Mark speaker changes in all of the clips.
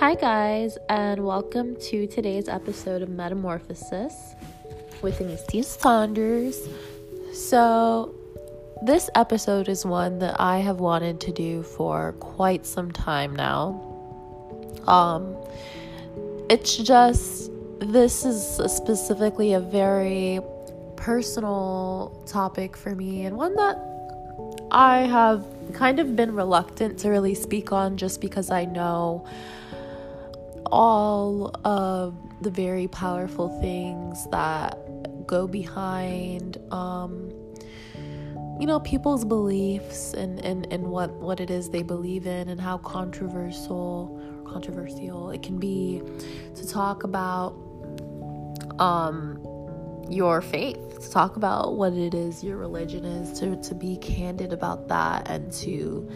Speaker 1: Hi, guys, and welcome to today's episode of Metamorphosis with Anicia Saunders. So, this episode is one that I have wanted to do for quite some time now. Um, it's just this is specifically a very personal topic for me and one that I have kind of been reluctant to really speak on just because I know all of the very powerful things that go behind um, you know people's beliefs and, and, and what, what it is they believe in and how controversial controversial it can be to talk about um, your faith to talk about what it is your religion is to, to be candid about that and to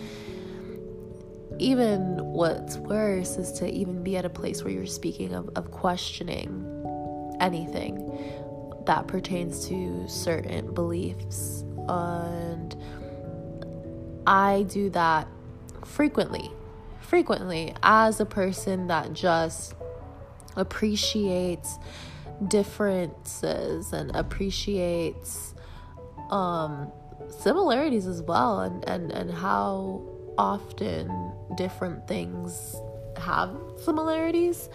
Speaker 1: even what's worse is to even be at a place where you're speaking of, of questioning anything that pertains to certain beliefs. And I do that frequently, frequently as a person that just appreciates differences and appreciates um, similarities as well and, and, and how often different things have similarities.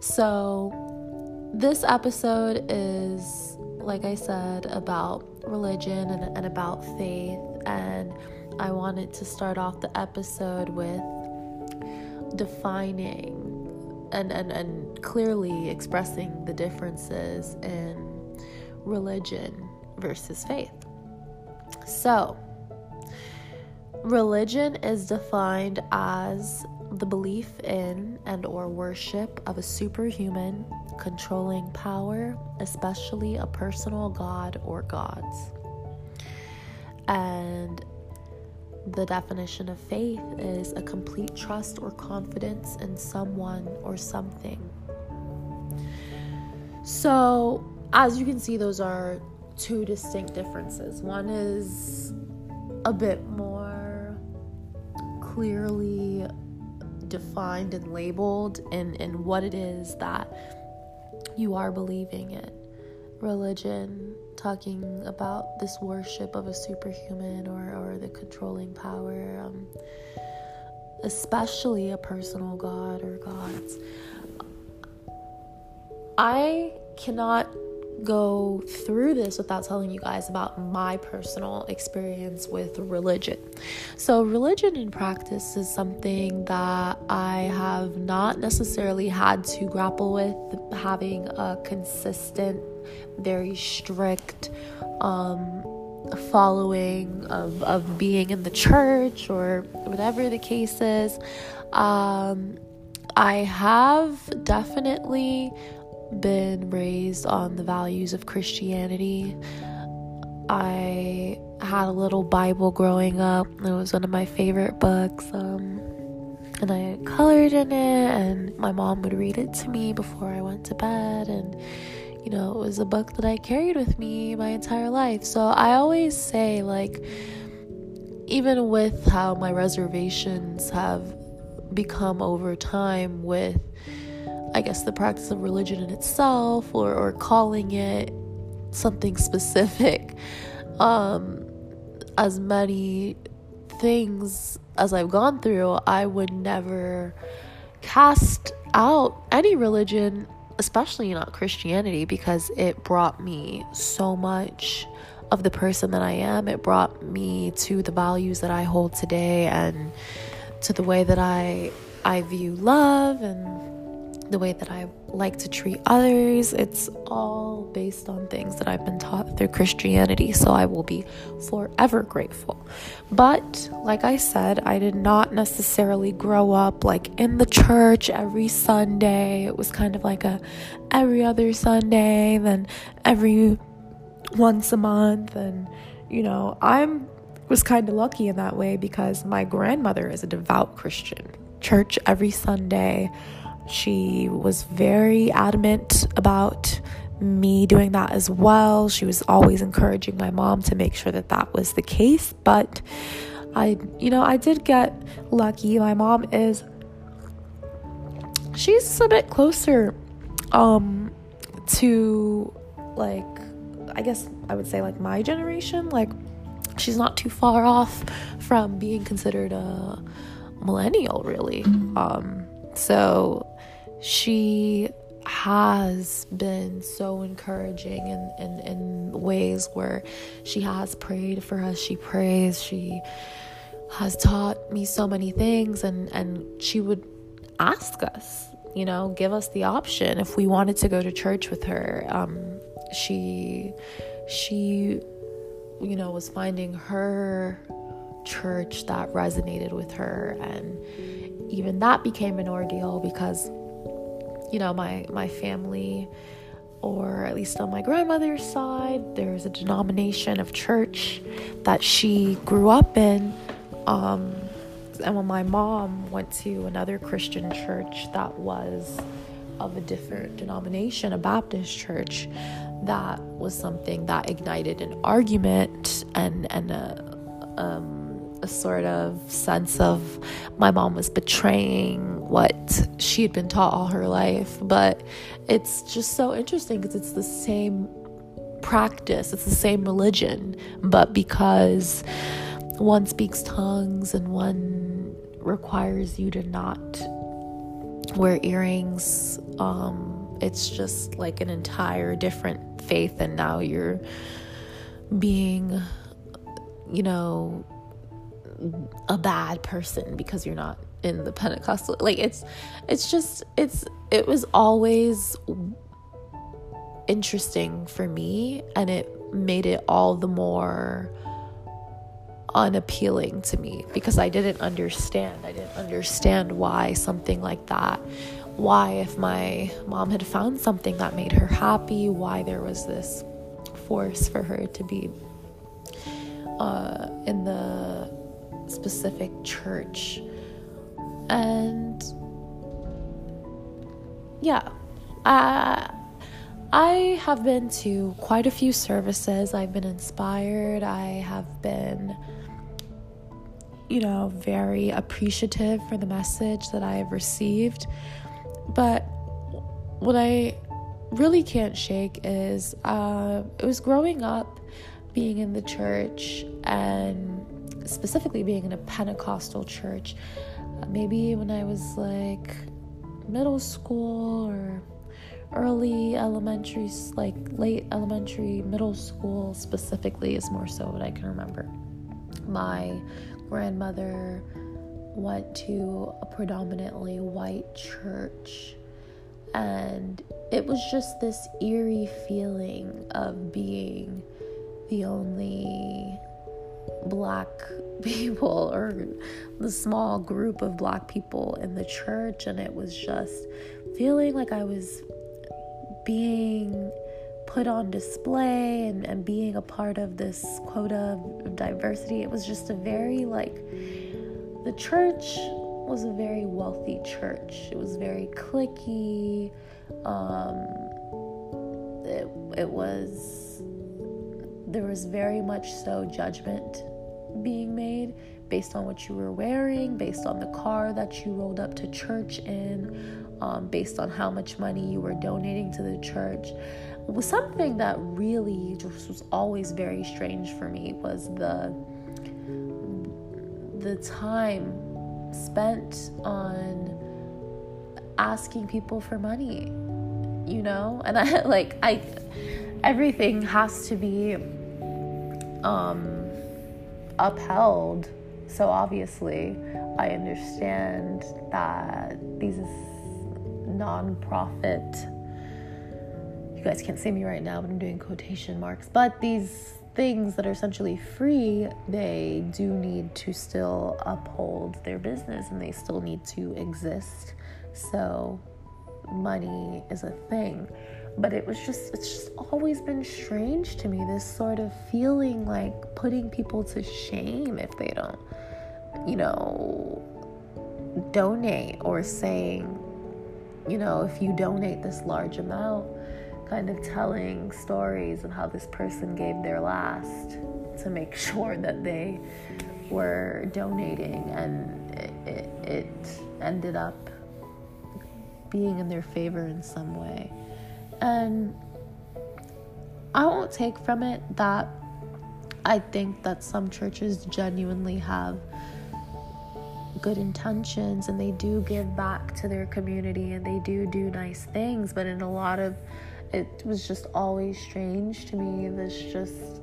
Speaker 1: So, this episode is, like I said, about religion and, and about faith. And I wanted to start off the episode with defining and, and, and clearly expressing the differences in religion versus faith. So, Religion is defined as the belief in and or worship of a superhuman controlling power, especially a personal god or gods. And the definition of faith is a complete trust or confidence in someone or something. So, as you can see, those are two distinct differences. One is a bit more clearly defined and labeled in, in what it is that you are believing in. Religion, talking about this worship of a superhuman or, or the controlling power, um, especially a personal god or gods. I cannot go through this without telling you guys about my personal experience with religion. So, religion in practice is something that I have not necessarily had to grapple with having a consistent, very strict, um, following of, of being in the church or whatever the case is. Um, I have definitely been raised on the values of Christianity. I had a little Bible growing up. It was one of my favorite books. Um, and I colored in it, and my mom would read it to me before I went to bed. And, you know, it was a book that I carried with me my entire life. So I always say, like, even with how my reservations have become over time with I guess, the practice of religion in itself or, or calling it something specific. Um, as many things as I've gone through, I would never cast out any religion, especially not Christianity, because it brought me so much of the person that I am. It brought me to the values that I hold today and to the way that I I view love and the way that I like to treat others. It's all based on things that I've been taught through Christianity. So I will be forever grateful. But like I said, I did not necessarily grow up like in the church every Sunday. It was kind of like a every other Sunday, then every once a month and you know, I'm was kind of lucky in that way because my grandmother is a devout Christian. Church every Sunday she was very adamant about me doing that as well. She was always encouraging my mom to make sure that that was the case. But I, you know, I did get lucky. My mom is she's a bit closer um to like I guess I would say like my generation like she's not too far off from being considered a millennial really um so she has been so encouraging in, in, in ways where she has prayed for us. She prays. She has taught me so many things and and she would ask us you know give us the option if we wanted to go to church with her. Um, she she you know was finding her church that resonated with her and even that became an ordeal because you know my my family or at least on my grandmother's side there's a denomination of church that she grew up in um, and when my mom went to another Christian church that was of a different denomination, a Baptist church, that was something that ignited an argument and and a um, a sort of sense of my mom was betraying what she had been taught all her life. But it's just so interesting because it's the same practice, it's the same religion, but because one speaks tongues and one requires you to not wear earrings. Um, it's just like an entire different faith, and now you're being, you know, a bad person because you're not in the Pentecostal. Like it's, it's just it's it was always interesting for me, and it made it all the more unappealing to me because I didn't understand. I didn't understand why something like that. Why, if my mom had found something that made her happy, why there was this force for her to be uh, in the specific church. And yeah, I, I have been to quite a few services. I've been inspired. I have been you know, very appreciative for the message that I have received. But what I really can't shake is uh, it was growing up being in the church and specifically being in a Pentecostal church. Uh, maybe when I was like middle school or early elementary, like late elementary, middle school specifically is more so what I can remember. My grandmother went to a predominantly white church. And it was just this eerie feeling of being the only black people or the small group of black people in the church. And it was just feeling like I was being put on display and, and being a part of this quota of diversity. It was just a very like the church was a very wealthy church. It was very clicky. Um, it, it was there was very much so judgment being made based on what you were wearing, based on the car that you rolled up to church in, um, based on how much money you were donating to the church. Was something that really just was always very strange for me was the the time spent on asking people for money you know? And i like i everything has to be um upheld so obviously i understand that these non-profit you guys can't see me right now, but I'm doing quotation marks. But these things that are essentially free, they do need to still uphold their business and they still need to exist. So money is a thing. But it was just, it's just always been strange to me this sort of feeling like putting people to shame if they don't, you know, donate or saying, you know, if you donate this large amount, kind of telling stories of how this person gave their last to make sure that they were donating and it, it, it ended up being in their favor in some way. And I won't take from it that I think that some churches genuinely have good intentions and they do give back to their community and they do do nice things, but in a lot of it was just always strange to me. This just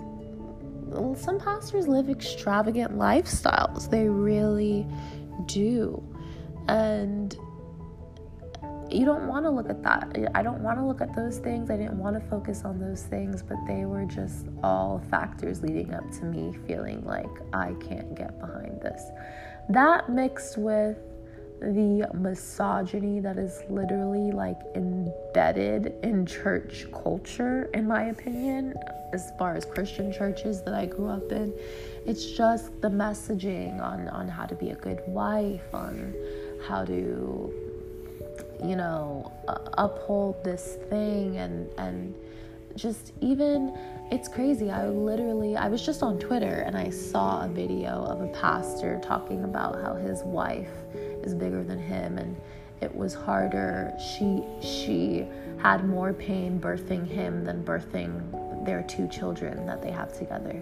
Speaker 1: some pastors live extravagant lifestyles. They really do. And you don't want to look at that. I don't want to look at those things. I didn't want to focus on those things, but they were just all factors leading up to me feeling like I can't get behind this. That mixed with the misogyny that is literally like embedded in church culture, in my opinion, as far as Christian churches that I grew up in. It's just the messaging on, on how to be a good wife, on how to, you know, uphold this thing and, and just even it's crazy. I literally I was just on Twitter and I saw a video of a pastor talking about how his wife is bigger than him and it was harder. She she had more pain birthing him than birthing their two children that they have together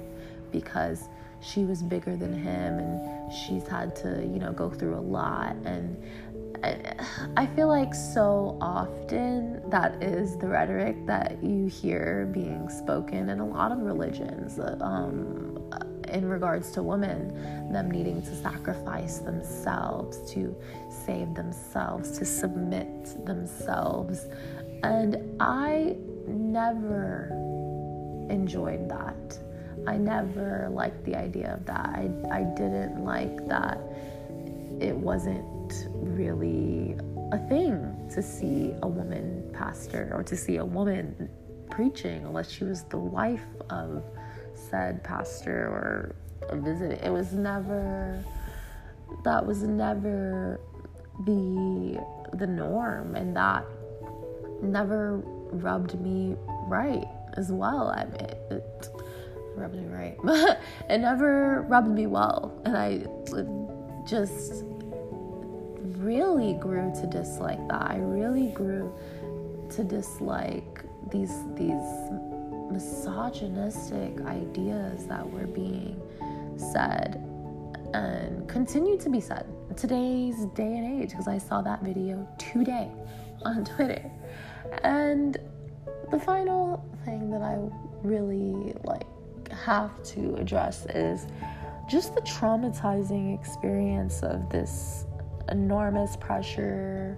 Speaker 1: because she was bigger than him and she's had to, you know, go through a lot and I feel like so often that is the rhetoric that you hear being spoken in a lot of religions um, in regards to women, them needing to sacrifice themselves, to save themselves, to submit themselves. And I never enjoyed that. I never liked the idea of that. I, I didn't like that it wasn't really a thing to see a woman pastor or to see a woman preaching unless she was the wife of said pastor or a visit. It was never that was never the the norm and that never rubbed me right as well. I mean, it rubbed me right, it never rubbed me well, and I just really grew to dislike that. I really grew to dislike these these misogynistic ideas that were being said and continue to be said today's day and age because I saw that video today on Twitter. And the final thing that I really like have to address is just the traumatizing experience of this enormous pressure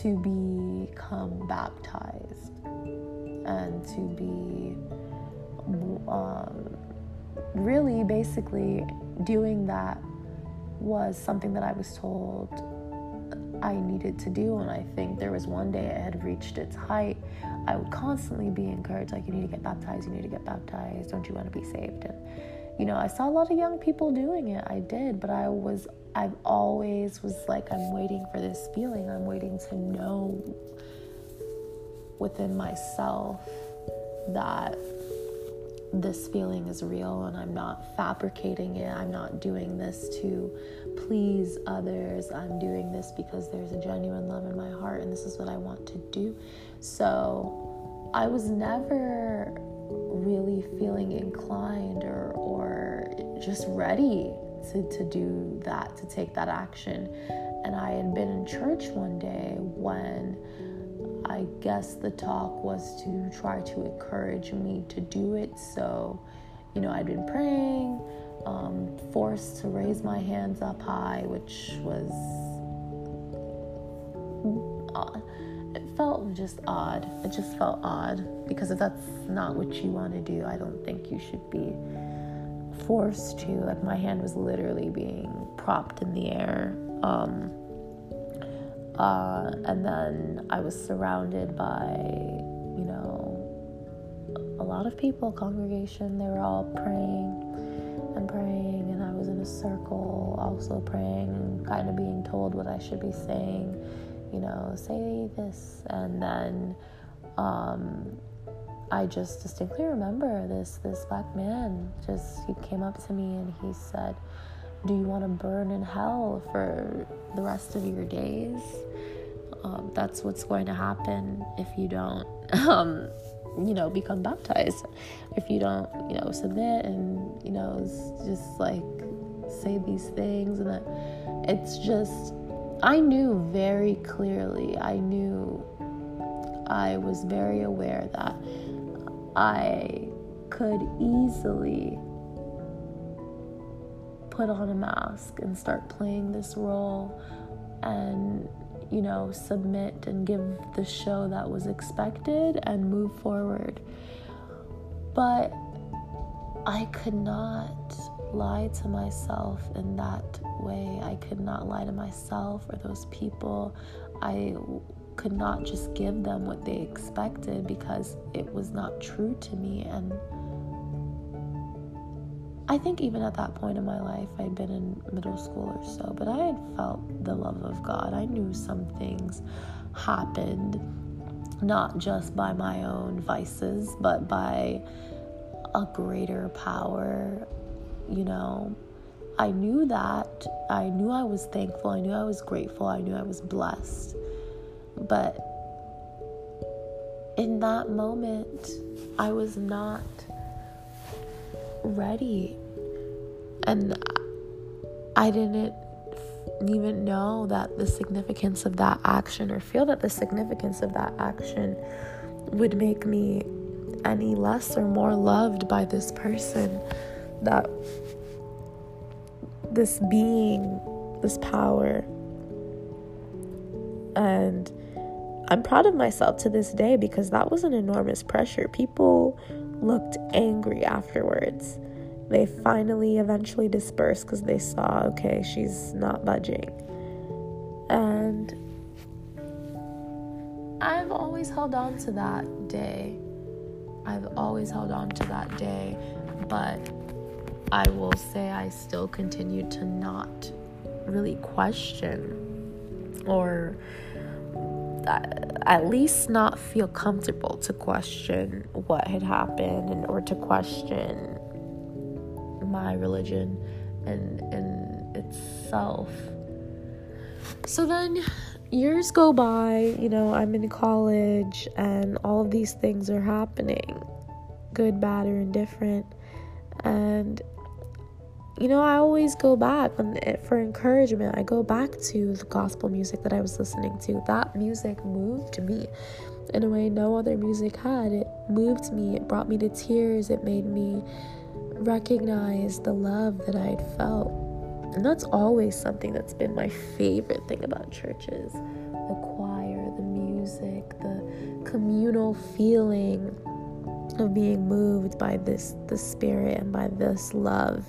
Speaker 1: to become baptized and to be um, really basically doing that was something that I was told I needed to do. And I think there was one day it had reached its height. I would constantly be encouraged, like, you need to get baptized, you need to get baptized, don't you want to be saved? And, you know, I saw a lot of young people doing it. I did, but I was I've always was like, I'm waiting for this feeling. I'm waiting to know within myself that this feeling is real and I'm not fabricating it. I'm not doing this to please others. I'm doing this because there's a genuine love in my heart and this is what I want to do. So I was never really feeling inclined or, or just ready to, to do that, to take that action. And I had been in church one day when I guess the talk was to try to encourage me to do it. So, you know, I'd been praying, um, forced to raise my hands up high, which was. Uh, it felt just odd. It just felt odd because if that's not what you want to do, I don't think you should be forced to like my hand was literally being propped in the air um, uh, and then i was surrounded by you know a lot of people congregation they were all praying and praying and i was in a circle also praying kind of being told what i should be saying you know say this and then um, I just distinctly remember this this black man just he came up to me and he said, "Do you want to burn in hell for the rest of your days?" Um, that's what's going to happen if you don't, um, you know, become baptized. If you don't, you know, submit and, you know, just like say these things. And that it's just, I knew very clearly, I knew I was very aware that I could easily put on a mask and start playing this role and you know submit and give the show that was expected and move forward. But i could not lie to myself in that way. I could not lie to myself or those people. I could not just give them what they expected because it was not true to me and I think even at that point in my life, I'd been in middle school or so, but I had felt the love of God. I knew some things happened not just by my own vices, but by a greater power, you know. I knew that. I knew I was thankful. I knew I was grateful. I knew I was blessed. But in that moment, I was not ready. And I didn't even know that the significance of that action or feel that the significance of that action would make me any less or more loved by this person that this being this power and I'm proud of myself to this day because that was an enormous pressure. People looked angry afterwards. They finally eventually dispersed because they saw, okay, she's not budging. And I've always held on to that day. I've always held on to that day, but I will say I still continue to not really question or at least not feel comfortable to question what had happened and, or to question my religion and, and itself. So then years go by, you know, I'm in college and all of these things are happening good, bad, or indifferent. And you know, I always go back for encouragement. I go back to the gospel music that I was listening to. That music moved me in a way no other music had. It moved me, it brought me to tears, it made me recognize the love that I had felt. And that's always something that's been my favorite thing about churches the choir, the music, the communal feeling of being moved by this the spirit and by this love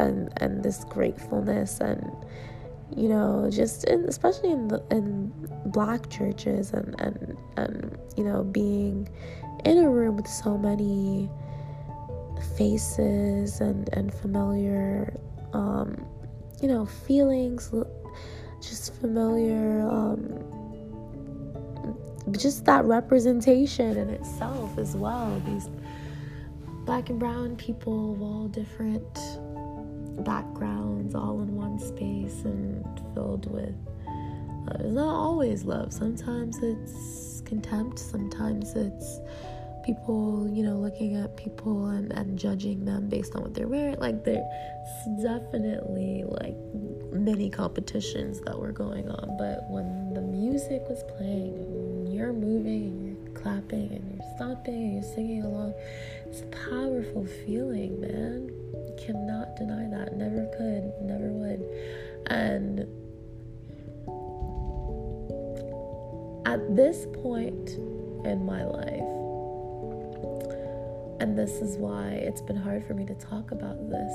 Speaker 1: and and this gratefulness and you know just in, especially in the in black churches and and and you know being in a room with so many faces and and familiar um you know feelings just familiar um just that representation in itself as well. These black and brown people of all different backgrounds all in one space and filled with uh, it's not always love. Sometimes it's contempt. Sometimes it's people you know looking at people and, and judging them based on what they're wearing. Like there's definitely like many competitions that were going on. But when the music was playing you're moving and you're clapping and you're stomping and you're singing along it's a powerful feeling man cannot deny that. Never could, never would. And at this point in my life, and this is why it's been hard for me to talk about this.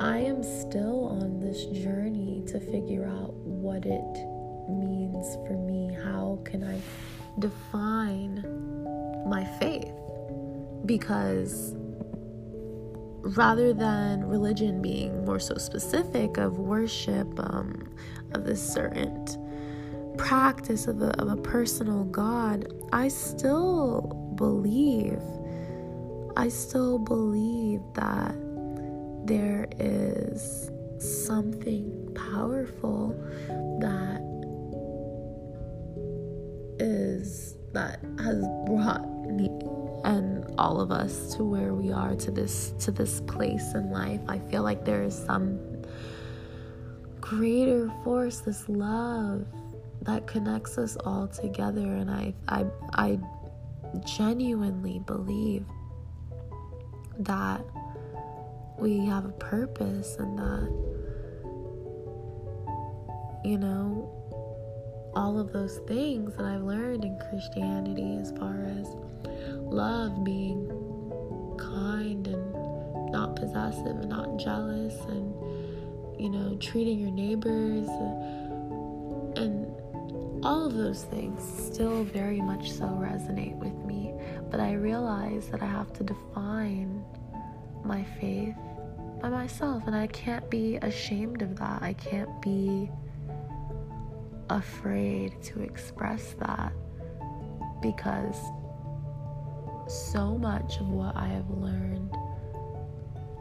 Speaker 1: I am still on this journey to figure out what it means for me. How can I define my faith? Because rather than religion being more so specific of worship, um, of this certain practice of a, of a personal God, I still believe, I still believe that there is something powerful that is that has brought me and all of us to where we are to this to this place in life. I feel like there is some greater force, this love that connects us all together and I I I genuinely believe that we have a purpose and that you know all of those things that I've learned in Christianity as far as love being kind and not possessive and not jealous and you know treating your neighbors uh, and all of those things still very much so resonate with me. But I realize that I have to define my faith by myself and I can't be ashamed of that. I can't be afraid to express that because so much of what I have learned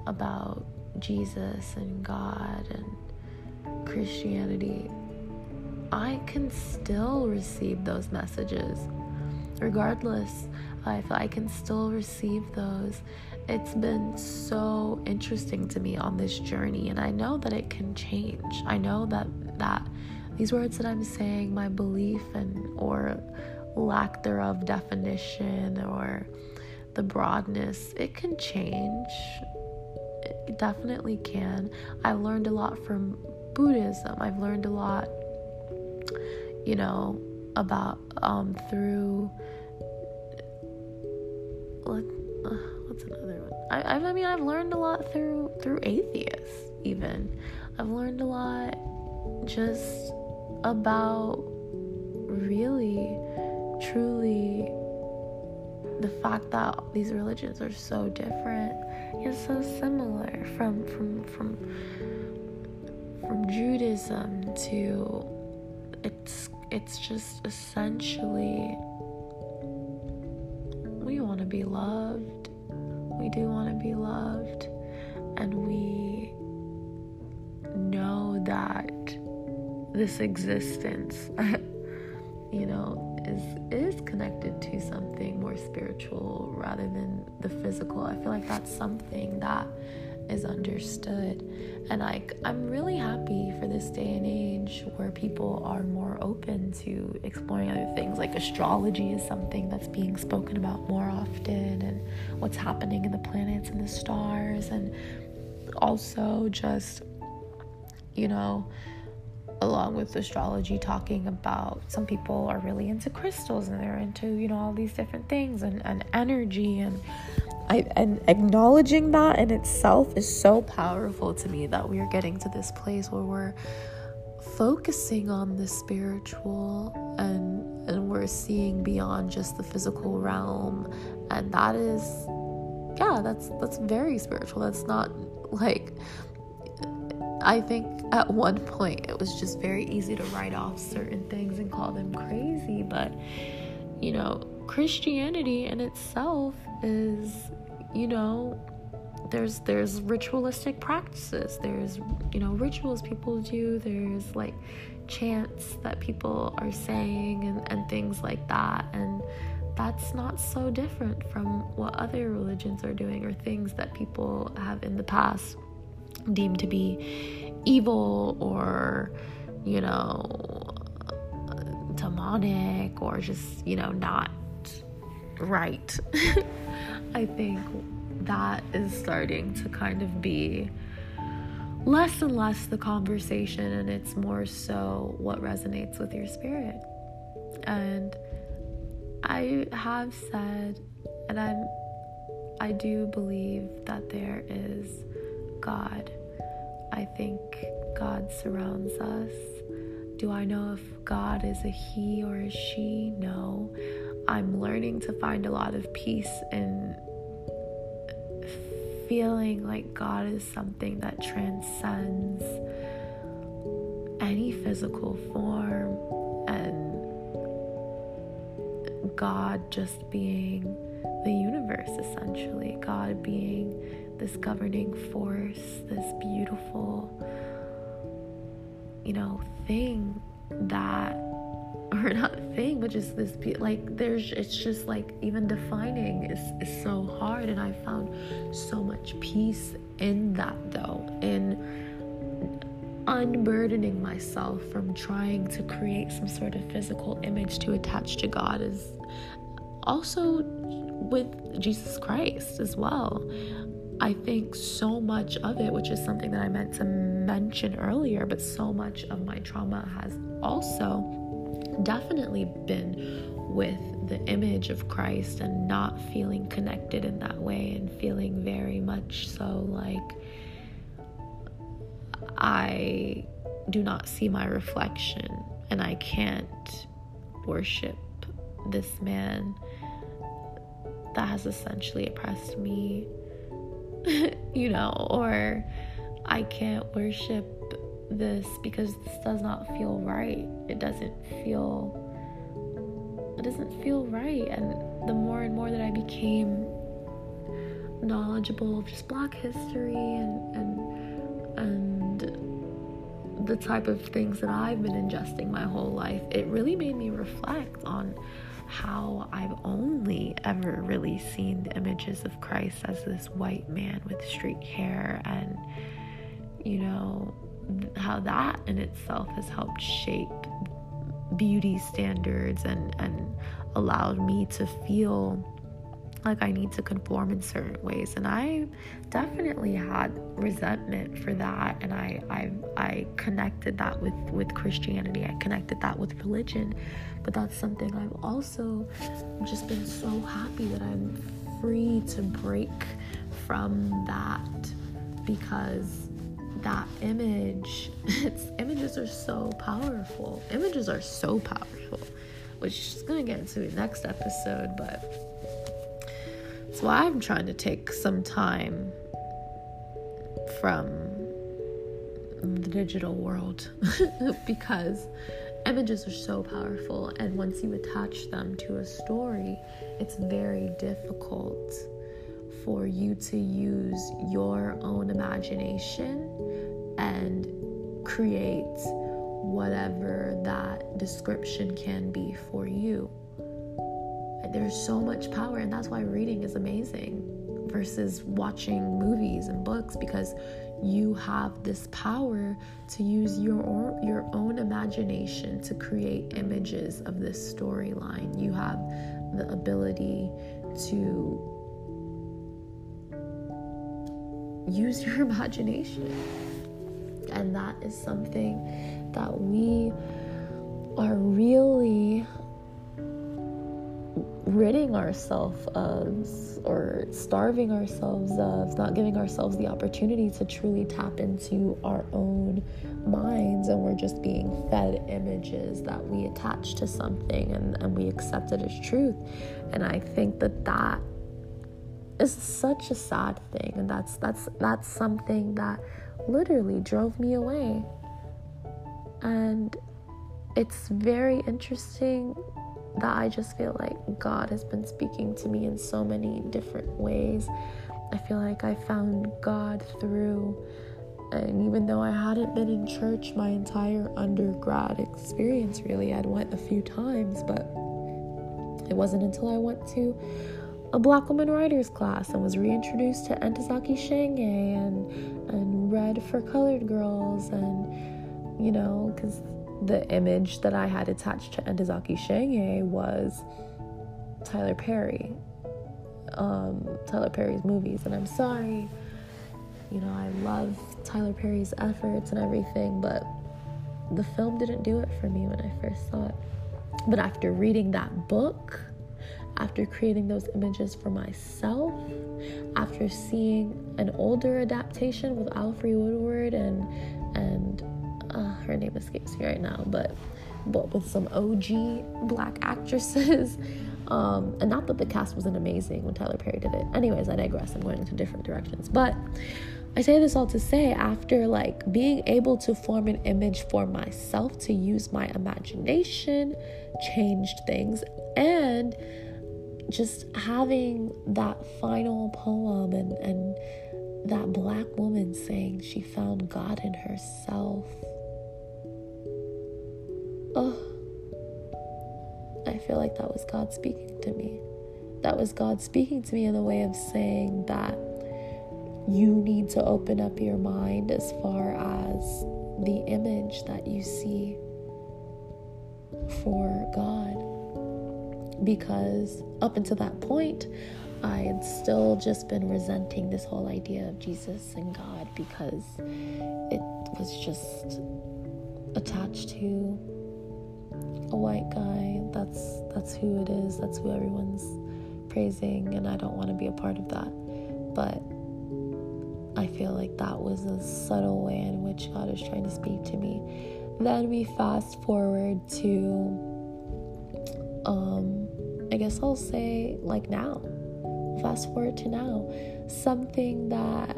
Speaker 1: about Jesus and God and Christianity, I can still receive those messages. Regardless, if I can still receive those. It's been so interesting to me on this journey, and I know that it can change. I know that that these words that I'm saying, my belief and or lack thereof definition or the broadness, it can change. It definitely can. I've learned a lot from Buddhism. I've learned a lot, you know, about um through what uh, what's another one? I I mean I've learned a lot through through atheists even. I've learned a lot just about really, truly the fact that these religions are so different yet so similar from from from from Judaism to it's it's just essentially we want to be loved. We do want to be loved. And we know that this existence, you know, is is connected to something more spiritual rather than the physical. I feel like that's something that is understood. And like I'm really happy for this day and age where people are more open to exploring other things. Like astrology is something that's being spoken about more often and what's happening in the planets and the stars and also just you know along with astrology talking about some people are really into crystals and they're into you know all these different things and, and energy and I, and acknowledging that in itself is so powerful to me that we're getting to this place where we're focusing on the spiritual and and we're seeing beyond just the physical realm. And that is yeah that's that's very spiritual. That's not like I think at one point it was just very easy to write off certain things and call them crazy, but you know, Christianity in itself is, you know, there's there's ritualistic practices. There's, you know, rituals people do. There's like chants that people are saying and, and things like that. And that's not so different from what other religions are doing or things that people have in the past deemed to be evil or, you know, demonic or just, you know, not right. I think that is starting to kind of be less and less the conversation, and it's more so what resonates with your spirit. And I have said, and I'm, I do believe that there is God. I think God surrounds us. Do I know if God is a he or a she? No. I'm learning to find a lot of peace in feeling like God is something that transcends any physical form and God just being the universe essentially, God being this governing force, this beautiful, you know, thing that or not thing, but just this like there's it's just like even defining is is so hard, and I found so much peace in that though in unburdening myself from trying to create some sort of physical image to attach to God is also with Jesus Christ as well. I think so much of it, which is something that I meant to mention earlier, but so much of my trauma has also definitely been with the image of Christ and not feeling connected in that way and feeling very much so like I do not see my reflection and I can't worship this man. That has essentially oppressed me, you know, or I can't worship this because this does not feel right. It doesn't feel it doesn't feel right and the more and more that I became knowledgeable of just black history and and and the type of things that I've been ingesting my whole life, it really made me reflect on how I've only ever really seen the images of Christ as this white man with straight hair, and you know, how that in itself has helped shape beauty standards and, and allowed me to feel like I need to conform in certain ways. And I definitely had resentment for that. And I, I, I connected that with, with Christianity. I connected that with religion. But that's something I've also just been so happy that I'm free to break from that because that image, its images are so powerful. Images are so powerful, which is gonna get into next episode, but why I'm trying to take some time from the digital world because images are so powerful, and once you attach them to a story, it's very difficult for you to use your own imagination and create whatever that description can be for you there's so much power, and that's why reading is amazing versus watching movies and books because you have this power to use your your own imagination to create images of this storyline. You have the ability to use your imagination. And that is something that we are really ridding ourselves of or starving ourselves of, not giving ourselves the opportunity to truly tap into our own minds, and we're just being fed images that we attach to something and, and we accept it as truth. And I think that that is such a sad thing, and that's that's that's something that literally drove me away. And it's very interesting that I just feel like God has been speaking to me in so many different ways. I feel like I found God through, and even though I hadn't been in church my entire undergrad experience, really, I'd went a few times, but it wasn't until I went to a Black Woman Writers class and was reintroduced to Ntozake Shange and and read for colored girls and you know because the image that I had attached to Ntozake Shange was Tyler Perry, um, Tyler Perry's movies. And I'm sorry, you know, I love Tyler Perry's efforts and everything, but the film didn't do it for me when I first saw it. But after reading that book, after creating those images for myself, after seeing an older adaptation with Alfre Woodard and and uh, her name escapes me right now, but but with some OG black actresses. Um, and not that the cast wasn't amazing when Tyler Perry did it. Anyways, I digress. I'm going into different directions. But I say this all to say, after like being able to form an image for myself to use my imagination, changed things, and just having that final poem and, and that black woman saying she found God in herself oh, I feel like that was God speaking to me. That was God speaking to me in the way of saying that you need to open up your mind as far as the image that you see for God. Because up until that point, I had still just been resenting this whole idea of Jesus and God because it was just attached to a white guy. That's that's who it is. That's who everyone's praising and I don't want to be a part of that. But I feel like that was a subtle way in which God is trying to speak to me. Then we fast forward to um I guess I'll say like now. Fast forward to now. Something that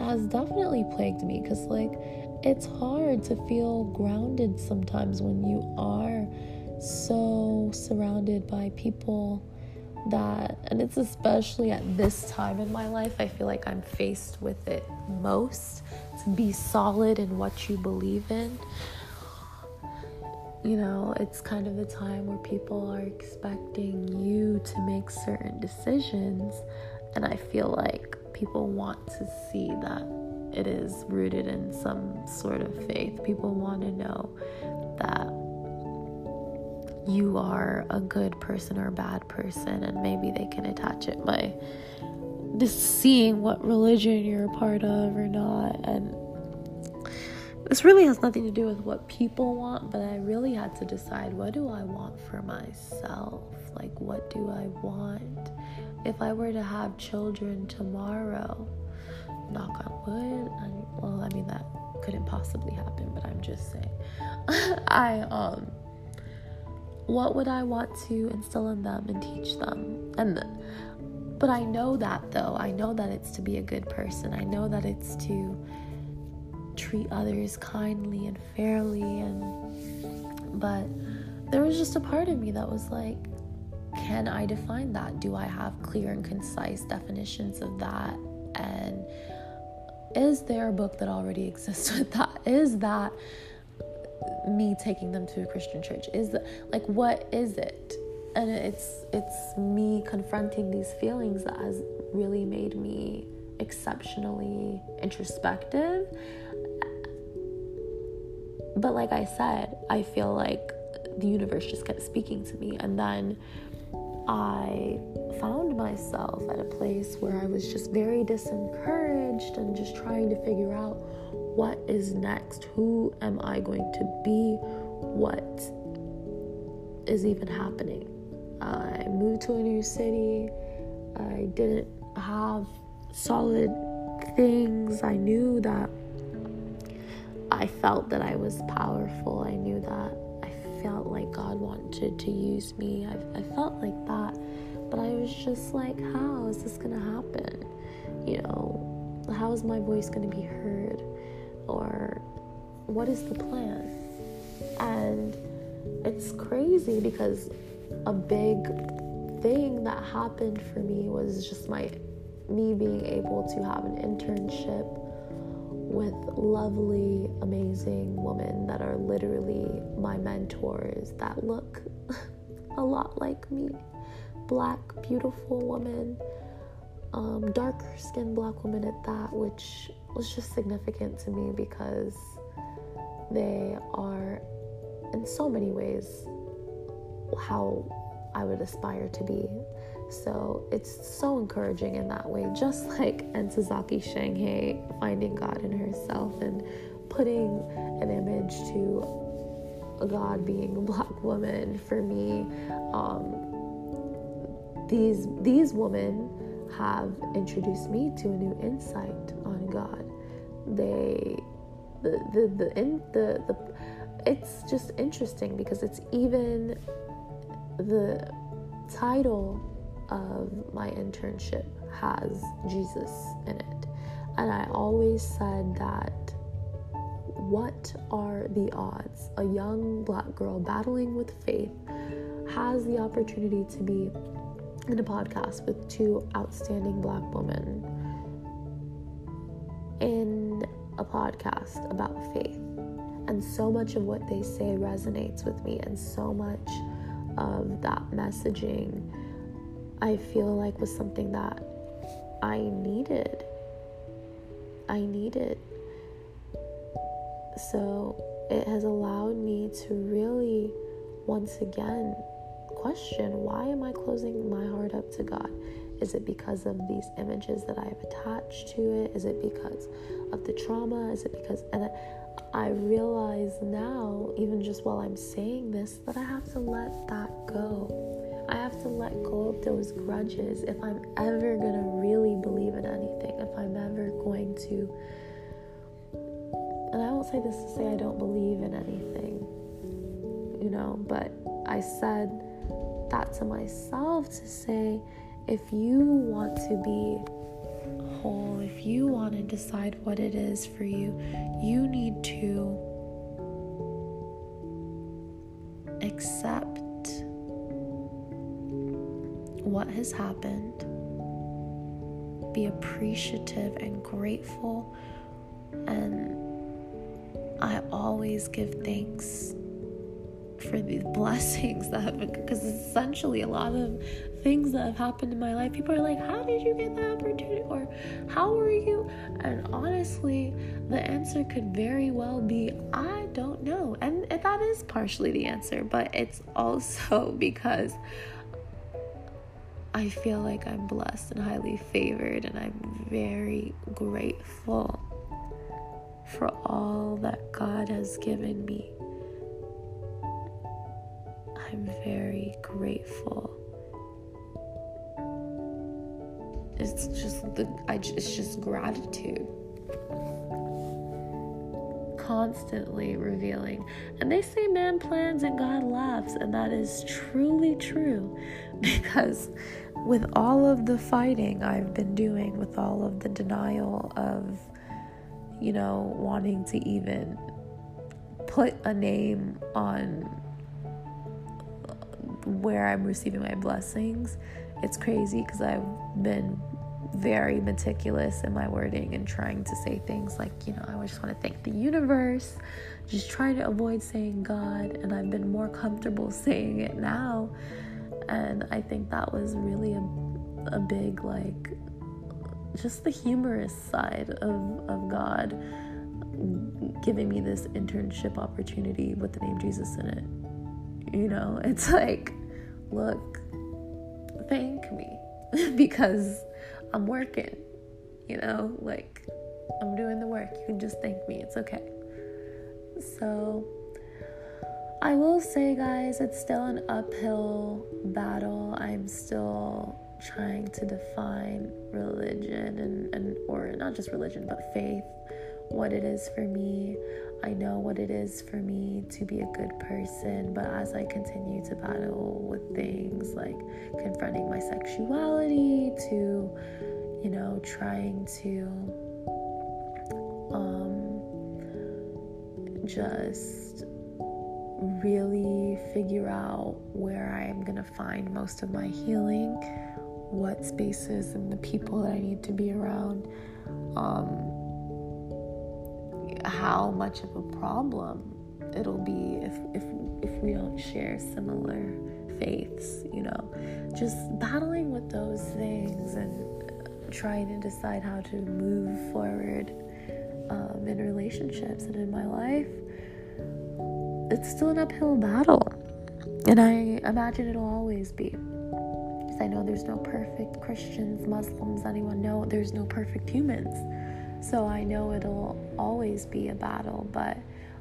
Speaker 1: has definitely plagued me cuz like it's hard to feel grounded sometimes when you are so surrounded by people that, and it's especially at this time in my life, I feel like I'm faced with it most to be solid in what you believe in. You know, it's kind of the time where people are expecting you to make certain decisions, and I feel like people want to see that it is rooted in some sort of faith. People want to know that you are a good person or a bad person, and maybe they can attach it by just seeing what religion you're a part of or not. And this really has nothing to do with what people want, but I really had to decide what do I want for myself? Like, what do I want? If I were to have children tomorrow, knock on wood, I, well, I mean, that couldn't possibly happen, but I'm just saying. I, um, what would I want to instill in them and teach them? And but I know that though. I know that it's to be a good person. I know that it's to treat others kindly and fairly and but there was just a part of me that was like can I define that? Do I have clear and concise definitions of that? And is there a book that already exists with that? Is that me taking them to a Christian church? Is that like what is it? And it's it's me confronting these feelings that has really made me exceptionally introspective. But like I said, I feel like the universe just kept speaking to me and then I found myself at a place where I was just very disencouraged and just trying to figure out what is next? Who am I going to be? What is even happening? I moved to a new city. I didn't have solid things. I knew that I felt that I was powerful. I knew that felt like God wanted to use me. I, I felt like that. But I was just like, how is this going to happen? You know, how is my voice going to be heard? or what is the plan? And it's crazy because a big thing that happened for me was just my me being able to have an internship with lovely, amazing women that are literally my mentors that look a lot like me. Black, beautiful women, um, darker skinned black women at that, which was just significant to me because they are, in so many ways, how I would aspire to be. So it's so encouraging in that way, just like Ntozake Shange finding God in herself and putting an image to a God being a black woman. For me, um, these these women have introduced me to a new insight on God they the the the in the the it's just interesting because it's even the title of my internship has Jesus in it. And I always said that what are the odds? A young black girl battling with faith has the opportunity to be in a podcast with two outstanding black women in a podcast about faith. And so much of what they say resonates with me, and so much of that messaging, I feel like was something that I needed. I needed. So it has allowed me to really, once again, question why am I closing my heart up to God? Is it because of these images that I have attached to it? Is it because of the trauma? Is it because. And I realize now, even just while I'm saying this, that I have to let that go. I have to let go of those grudges if I'm ever to really believe in anything, if I'm ever going to. And I won't say this to say I don't believe in anything, you know, but I said that to myself to say, if you want to be whole, if you want to decide what it is for you, you need to accept what has happened, be appreciative and grateful, and I always give thanks for these blessings that have because essentially a lot of things that have happened in my life people are like how did you get that opportunity? or how were you? And honestly the answer could very well be i don't know. And that is partially the answer but it's also because I feel like I'm blessed and highly favored, and I'm very grateful for all that God has given me. I'm very grateful. It's just the I it's just gratitude. Constantly revealing. And they say man plans and God laughs, and that is truly true because with all of the fighting I've been doing, with all of the denial of, you know, wanting to even put a name on where I'm receiving my blessings, it's crazy because I've been very meticulous in my wording and trying to say things like, you know, I just want to thank the universe, just trying to avoid saying God, and I've been more comfortable saying it now. And I think that was really a, a big, like, just the humorous side of, of God giving me this internship opportunity with the name Jesus in it. You know, it's like, look, thank me because I'm working, you know, like I'm doing the work. You can just thank me. It's okay. So, I will say, guys, it's still an uphill battle. I'm still trying to define religion and, and or not just religion, but faith, what it is for me. I know what it is for me to be a good person, but as I continue to battle with things like confronting my sexuality, to, you know, trying to um, just really figure out where I am going to find most of my healing, what spaces and the people that I need to be around. Um, how much of a problem it'll be if if if we don't share similar faiths, you know. Just battling with those things and trying to decide how to move forward um, in relationships and in my life. It's still an uphill battle, and I imagine it'll always be. Because I know there's no perfect Christians, Muslims, anyone. No, there's no perfect humans. So I know it'll always be a battle, but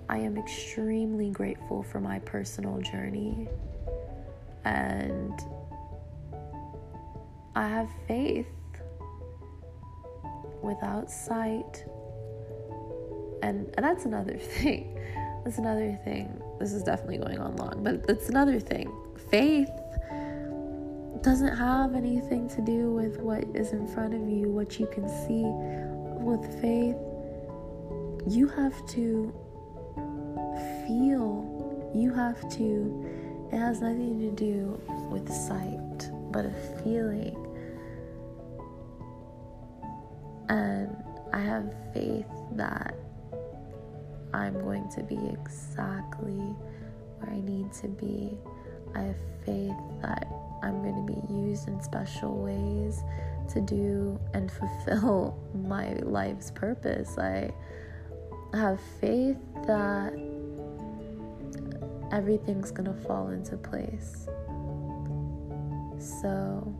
Speaker 1: I am extremely grateful for my personal journey. And I have faith without sight. And, and that's another thing. That's another thing. This is definitely going on long, but that's another thing. Faith doesn't have anything to do with what is in front of you, what you can see with faith, you have to feel, you have to, it has nothing to do with sight, but a feeling. And I have faith that I'm going to be exactly where I need to be. I have faith that I'm going to be used in special ways to do and fulfill my life's purpose. I have faith that everything's going to fall into place. So,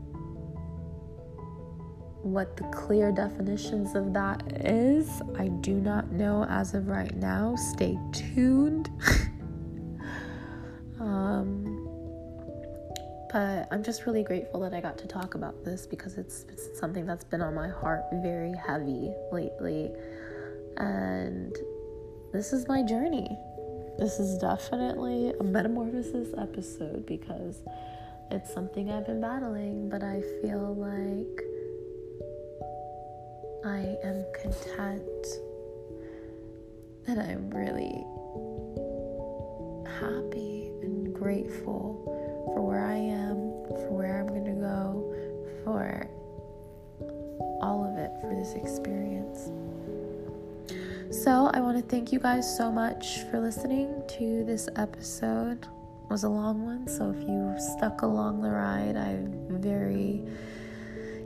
Speaker 1: what the clear definitions of that is, I do not know as of right now. Stay tuned. um, but I'm just really grateful that I got to talk about this because it's, it's something that's been on my heart very heavy lately. And this is my journey. This is definitely a metamorphosis episode because it's something I've been battling, but I feel like I am content and I'm really happy and grateful for where I am, for where I'm going to go, for all of it, for this experience. So, I want to thank you guys so much for listening to this episode. It was a long one, so if you stuck along the ride, I'm very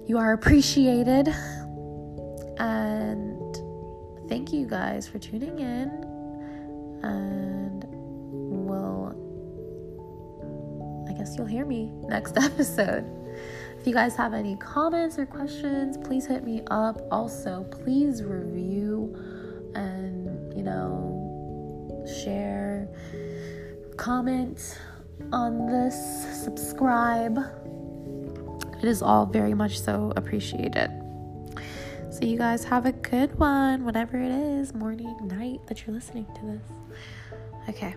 Speaker 1: you are appreciated. And thank you guys for tuning in. And we'll, guess you'll hear me next episode. If you guys have any comments or questions, please hit me up. Also, please review and, you know, share, comment on this, subscribe. It is all very much so appreciated. So, you guys have a good one, whatever it is, morning, night that you're listening to this. Okay.